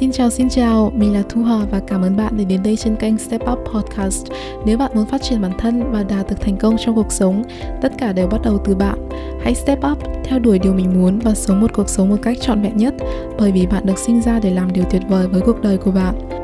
Xin chào xin chào, mình là Thu Hòa và cảm ơn bạn đã đến đây trên kênh Step Up Podcast. Nếu bạn muốn phát triển bản thân và đạt được thành công trong cuộc sống, tất cả đều bắt đầu từ bạn. Hãy step up, theo đuổi điều mình muốn và sống một cuộc sống một cách trọn vẹn nhất, bởi vì bạn được sinh ra để làm điều tuyệt vời với cuộc đời của bạn.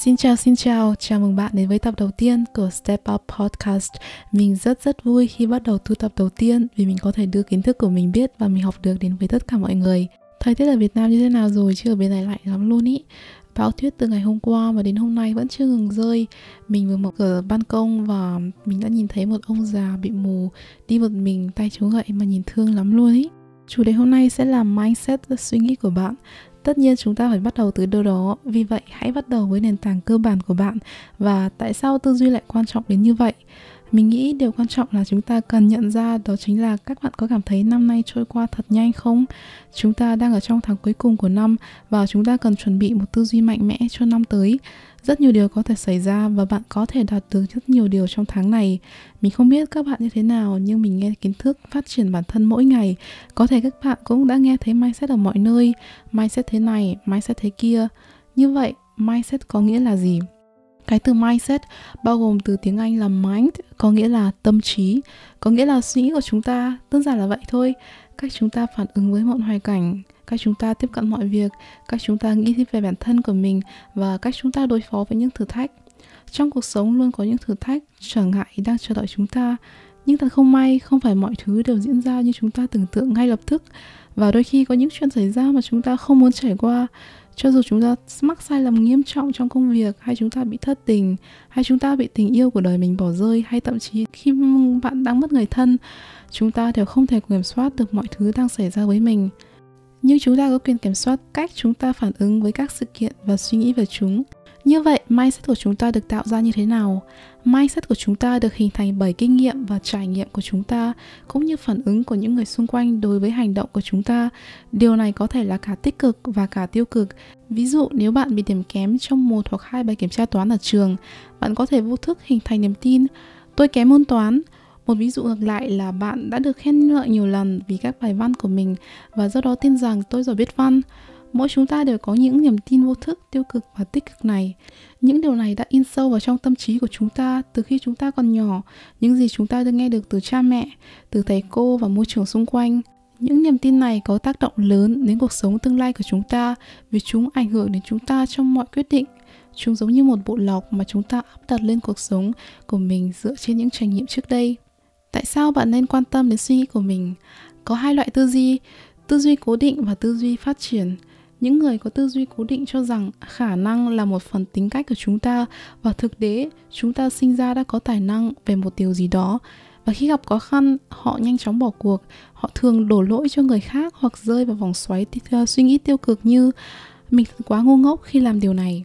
Xin chào, xin chào, chào mừng bạn đến với tập đầu tiên của Step Up Podcast. Mình rất rất vui khi bắt đầu thu tập đầu tiên vì mình có thể đưa kiến thức của mình biết và mình học được đến với tất cả mọi người. Thời tiết ở Việt Nam như thế nào rồi chứ ở bên này lạnh lắm luôn ý. Bão tuyết từ ngày hôm qua và đến hôm nay vẫn chưa ngừng rơi. Mình vừa mở cửa ban công và mình đã nhìn thấy một ông già bị mù đi một mình tay chống gậy mà nhìn thương lắm luôn ý. Chủ đề hôm nay sẽ là mindset suy nghĩ của bạn tất nhiên chúng ta phải bắt đầu từ đâu đó. Vì vậy, hãy bắt đầu với nền tảng cơ bản của bạn. Và tại sao tư duy lại quan trọng đến như vậy? Mình nghĩ điều quan trọng là chúng ta cần nhận ra đó chính là các bạn có cảm thấy năm nay trôi qua thật nhanh không? Chúng ta đang ở trong tháng cuối cùng của năm và chúng ta cần chuẩn bị một tư duy mạnh mẽ cho năm tới. Rất nhiều điều có thể xảy ra và bạn có thể đạt được rất nhiều điều trong tháng này. Mình không biết các bạn như thế nào, nhưng mình nghe kiến thức phát triển bản thân mỗi ngày. Có thể các bạn cũng đã nghe thấy mindset ở mọi nơi. Mindset thế này, mindset thế kia. Như vậy, mindset có nghĩa là gì? Cái từ mindset bao gồm từ tiếng Anh là mind có nghĩa là tâm trí, có nghĩa là suy nghĩ của chúng ta, đơn giản là vậy thôi. Cách chúng ta phản ứng với mọi hoàn cảnh, cách chúng ta tiếp cận mọi việc, cách chúng ta nghĩ về bản thân của mình và cách chúng ta đối phó với những thử thách. Trong cuộc sống luôn có những thử thách, trở ngại đang chờ đợi chúng ta, nhưng thật không may không phải mọi thứ đều diễn ra như chúng ta tưởng tượng ngay lập tức và đôi khi có những chuyện xảy ra mà chúng ta không muốn trải qua cho dù chúng ta mắc sai lầm nghiêm trọng trong công việc, hay chúng ta bị thất tình, hay chúng ta bị tình yêu của đời mình bỏ rơi, hay thậm chí khi bạn đang mất người thân, chúng ta đều không thể kiểm soát được mọi thứ đang xảy ra với mình. Nhưng chúng ta có quyền kiểm soát cách chúng ta phản ứng với các sự kiện và suy nghĩ về chúng như vậy, mindset của chúng ta được tạo ra như thế nào? Mindset của chúng ta được hình thành bởi kinh nghiệm và trải nghiệm của chúng ta, cũng như phản ứng của những người xung quanh đối với hành động của chúng ta. Điều này có thể là cả tích cực và cả tiêu cực. Ví dụ, nếu bạn bị điểm kém trong một hoặc hai bài kiểm tra toán ở trường, bạn có thể vô thức hình thành niềm tin, tôi kém môn toán, một ví dụ ngược lại là bạn đã được khen ngợi nhiều lần vì các bài văn của mình và do đó tin rằng tôi giỏi viết văn mỗi chúng ta đều có những niềm tin vô thức, tiêu cực và tích cực này. Những điều này đã in sâu vào trong tâm trí của chúng ta từ khi chúng ta còn nhỏ. Những gì chúng ta được nghe được từ cha mẹ, từ thầy cô và môi trường xung quanh. Những niềm tin này có tác động lớn đến cuộc sống tương lai của chúng ta, vì chúng ảnh hưởng đến chúng ta trong mọi quyết định. Chúng giống như một bộ lọc mà chúng ta áp đặt lên cuộc sống của mình dựa trên những trải nghiệm trước đây. Tại sao bạn nên quan tâm đến suy nghĩ của mình? Có hai loại tư duy tư duy cố định và tư duy phát triển những người có tư duy cố định cho rằng khả năng là một phần tính cách của chúng ta và thực tế, chúng ta sinh ra đã có tài năng về một điều gì đó. Và khi gặp khó khăn, họ nhanh chóng bỏ cuộc. Họ thường đổ lỗi cho người khác hoặc rơi vào vòng xoáy suy nghĩ tiêu cực như mình quá ngu ngốc khi làm điều này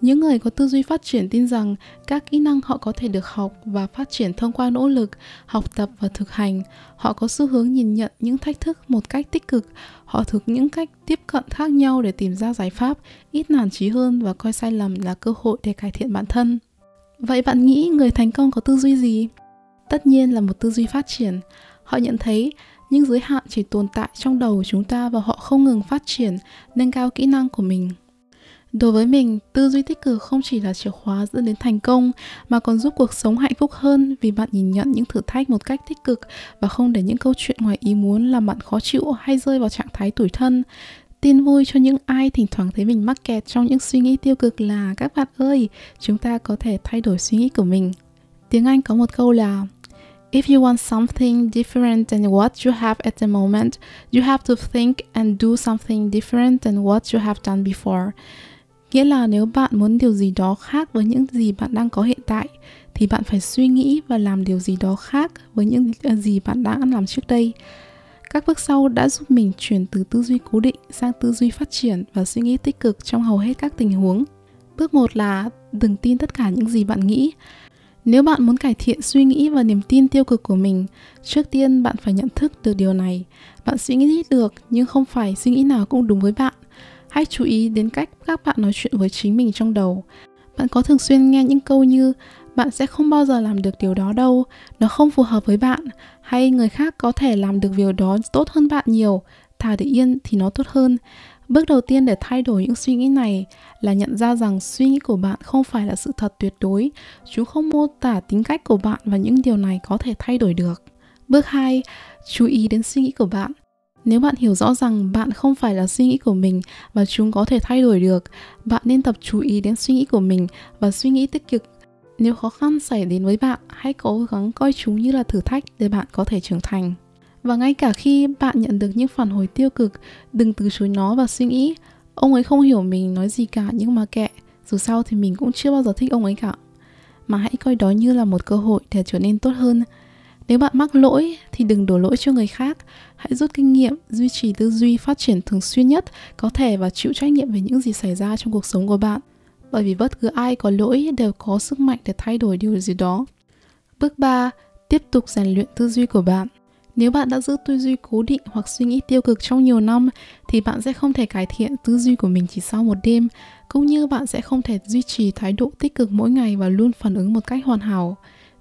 những người có tư duy phát triển tin rằng các kỹ năng họ có thể được học và phát triển thông qua nỗ lực, học tập và thực hành. Họ có xu hướng nhìn nhận những thách thức một cách tích cực. Họ thực những cách tiếp cận khác nhau để tìm ra giải pháp, ít nản trí hơn và coi sai lầm là cơ hội để cải thiện bản thân. Vậy bạn nghĩ người thành công có tư duy gì? Tất nhiên là một tư duy phát triển. Họ nhận thấy những giới hạn chỉ tồn tại trong đầu của chúng ta và họ không ngừng phát triển, nâng cao kỹ năng của mình. Đối với mình, tư duy tích cực không chỉ là chìa khóa dẫn đến thành công mà còn giúp cuộc sống hạnh phúc hơn vì bạn nhìn nhận những thử thách một cách tích cực và không để những câu chuyện ngoài ý muốn làm bạn khó chịu hay rơi vào trạng thái tủi thân. Tin vui cho những ai thỉnh thoảng thấy mình mắc kẹt trong những suy nghĩ tiêu cực là các bạn ơi, chúng ta có thể thay đổi suy nghĩ của mình. Tiếng Anh có một câu là If you want something different than what you have at the moment, you have to think and do something different than what you have done before. Nghĩa là nếu bạn muốn điều gì đó khác với những gì bạn đang có hiện tại thì bạn phải suy nghĩ và làm điều gì đó khác với những à, gì bạn đã làm trước đây. Các bước sau đã giúp mình chuyển từ tư duy cố định sang tư duy phát triển và suy nghĩ tích cực trong hầu hết các tình huống. Bước một là đừng tin tất cả những gì bạn nghĩ. Nếu bạn muốn cải thiện suy nghĩ và niềm tin tiêu cực của mình, trước tiên bạn phải nhận thức được điều này. Bạn suy nghĩ được nhưng không phải suy nghĩ nào cũng đúng với bạn Hãy chú ý đến cách các bạn nói chuyện với chính mình trong đầu. Bạn có thường xuyên nghe những câu như bạn sẽ không bao giờ làm được điều đó đâu, nó không phù hợp với bạn hay người khác có thể làm được điều đó tốt hơn bạn nhiều, thà để yên thì nó tốt hơn bước đầu tiên để thay đổi những suy nghĩ này là nhận ra rằng suy nghĩ của bạn không phải là sự thật tuyệt đối. Chúng không mô tả tính cách của bạn và những điều này có thể thay đổi được. Bước 2 chú ý đến suy nghĩ của bạn nếu bạn hiểu rõ rằng bạn không phải là suy nghĩ của mình và chúng có thể thay đổi được, bạn nên tập chú ý đến suy nghĩ của mình và suy nghĩ tích cực. Nếu khó khăn xảy đến với bạn, hãy cố gắng coi chúng như là thử thách để bạn có thể trưởng thành. Và ngay cả khi bạn nhận được những phản hồi tiêu cực, đừng từ chối nó và suy nghĩ, ông ấy không hiểu mình nói gì cả, nhưng mà kệ, dù sao thì mình cũng chưa bao giờ thích ông ấy cả. Mà hãy coi đó như là một cơ hội để trở nên tốt hơn nếu bạn mắc lỗi thì đừng đổ lỗi cho người khác. Hãy rút kinh nghiệm duy trì tư duy phát triển thường xuyên nhất có thể và chịu trách nhiệm về những gì xảy ra trong cuộc sống của bạn. Bởi vì bất cứ ai có lỗi đều có sức mạnh để thay đổi điều gì đó. Bước 3 tiếp tục rèn luyện tư duy của bạn. Nếu bạn đã giữ tư duy cố định hoặc suy nghĩ tiêu cực trong nhiều năm thì bạn sẽ không thể cải thiện tư duy của mình chỉ sau một đêm, cũng như bạn sẽ không thể duy trì thái độ tích cực mỗi ngày và luôn phản ứng một cách hoàn hảo.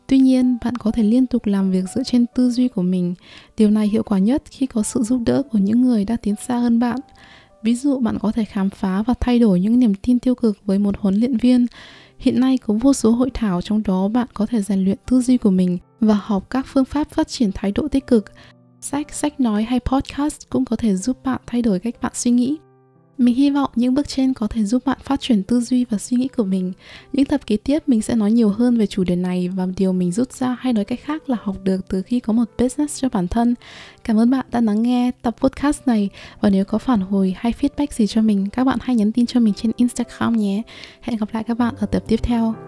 Tuy nhiên, bạn có thể liên tục làm việc dựa trên tư duy của mình. Điều này hiệu quả nhất khi có sự giúp đỡ của những người đã tiến xa hơn bạn. Ví dụ bạn có thể khám phá và thay đổi những niềm tin tiêu cực với một huấn luyện viên. Hiện nay có vô số hội thảo trong đó bạn có thể rèn luyện tư duy của mình và học các phương pháp phát triển thái độ tích cực. Sách, sách nói hay podcast cũng có thể giúp bạn thay đổi cách bạn suy nghĩ. Mình hy vọng những bước trên có thể giúp bạn phát triển tư duy và suy nghĩ của mình. Những tập kế tiếp mình sẽ nói nhiều hơn về chủ đề này và điều mình rút ra hay nói cách khác là học được từ khi có một business cho bản thân. Cảm ơn bạn đã lắng nghe tập podcast này và nếu có phản hồi hay feedback gì cho mình, các bạn hãy nhắn tin cho mình trên Instagram nhé. Hẹn gặp lại các bạn ở tập tiếp theo.